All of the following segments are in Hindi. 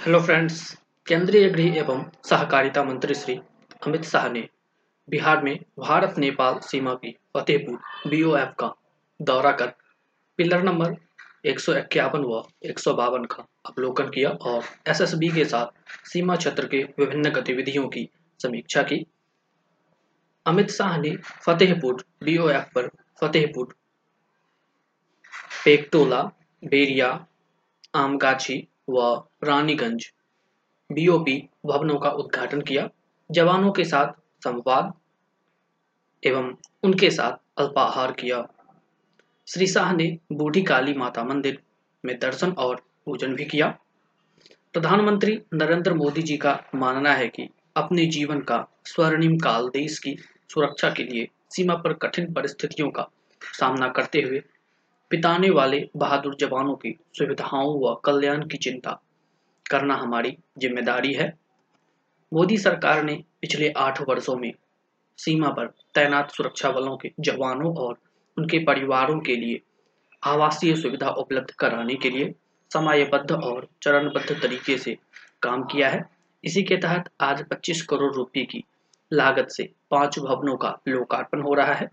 हेलो फ्रेंड्स केंद्रीय गृह एवं सहकारिता मंत्री श्री अमित शाह ने बिहार में भारत नेपाल सीमा की फतेहपुर बीओएफ का दौरा कर पिलर नंबर एक व एक सौ बावन का अवलोकन किया और एसएसबी के साथ सीमा क्षेत्र के विभिन्न गतिविधियों की समीक्षा की। अमित शाह ने फतेहपुर बीओएफ पर फतेहपुर, पेकटोला बेरिया आमगाछी व रानीगंज। बीओपी भवनों का उद्घाटन किया, जवानों के साथ संवाद एवं उनके साथ अल्पाहार किया। श्री शाह ने बूढ़ी काली माता मंदिर में दर्शन और पूजन भी किया। प्रधानमंत्री नरेंद्र मोदी जी का मानना है कि अपने जीवन का स्वर्णिम काल देश की सुरक्षा के लिए सीमा पर कठिन परिस्थितियों का सामना करते हुए बिताने वाले बहादुर जवानों की सुविधाओं व कल्याण की चिंता करना हमारी ज़िम्मेदारी है। मोदी सरकार ने पिछले आठ वर्षों में सीमा पर तैनात सुरक्षा बलों के जवानों और उनके परिवारों के लिए आवासीय सुविधा उपलब्ध कराने के लिए समयबद्ध और चरणबद्ध तरीके से काम किया है। इसी के तहत आज 25 करोड़ रुपए की लागत से पाँच भवनों का लोकार्पण हो रहा है।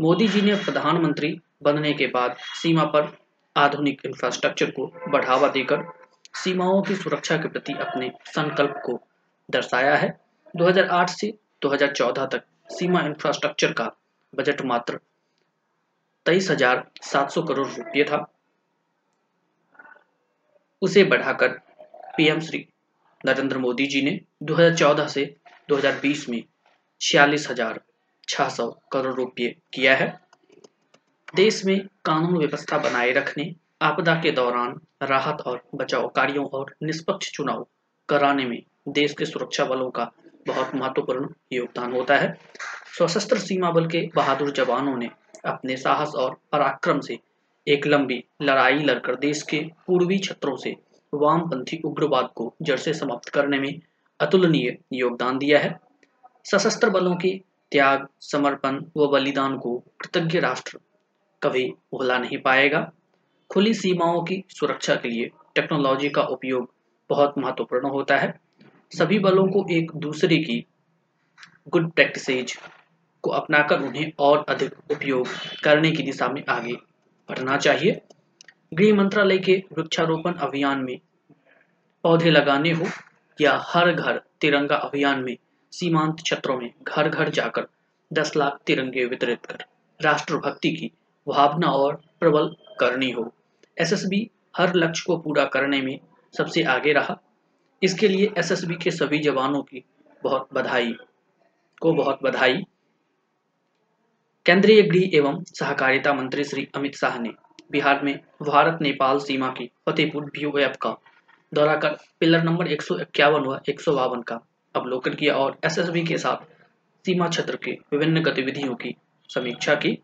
मोदी जी ने प्रधानमंत्री बनने के बाद सीमा पर आधुनिक इंफ्रास्ट्रक्चर को बढ़ावा देकर सीमाओं की सुरक्षा के प्रति अपने संकल्प को दर्शाया है। 2008 से 2014 तक सीमा इंफ्रास्ट्रक्चर का बजट मात्र तेईस हज़ार सात सौ करोड़ रुपये था। उसे बढ़ाकर पीएम श्री नरेंद्र मोदी जी ने 2014 से 2020 में छियालीस हज़ार छह सौ करोड़ रुपये किया है। देश में कानून व्यवस्था बनाए रखने, आपदा के दौरान राहत और बचाव कार्यों और निष्पक्ष चुनाव कराने में देश के सुरक्षा बलों का बहुत महत्वपूर्ण योगदान होता है। सशस्त्र सीमा बल के बहादुर जवानों ने अपने साहस और पराक्रम से एक लंबी लड़ाई लड़कर देश के पूर्वी क्षेत्रों से वामपंथी उग्रवाद को जड़ से समाप्त करने में अतुलनीय योगदान दिया है। सशस्त्र बलों के त्याग, समर्पण व बलिदान को कृतज्ञ राष्ट्र कभी भुला नहीं पाएगा। खुली सीमाओं की सुरक्षा के लिए टेक्नोलॉजी का उपयोग बहुत महत्वपूर्ण होता है। सभी बलों को एक दूसरे की गुड प्रैक्टिसेज को अपनाकर उन्हें और अधिक उपयोग करने की दिशा में आगे बढ़ना चाहिए। गृह मंत्रालय के वृक्षारोपण अभियान में पौधे लगाने हो या हर घर तिरंगा अभियान में सीमांत क्षेत्रों में घर घर जाकर 10 लाख तिरंगे वितरित कर राष्ट्रभक्ति की भावना और प्रबल करनी हो। एसएसबी हर लक्ष्य को पूरा करने में सबसे आगे रहा। इसके लिए एसएसबी के सभी जवानों की बहुत बधाई, को बहुत बधाई। केंद्रीय गृह एवं सहकारिता मंत्री श्री अमित शाह ने बिहार में भारत नेपाल सीमा की फतेहपुर ऐप का दौरा कर पिलर नंबर एक व एक सौ बावन का अवलोकन किया और एसएसबी के साथ सीमा क्षेत्र के विभिन्न गतिविधियों की समीक्षा की।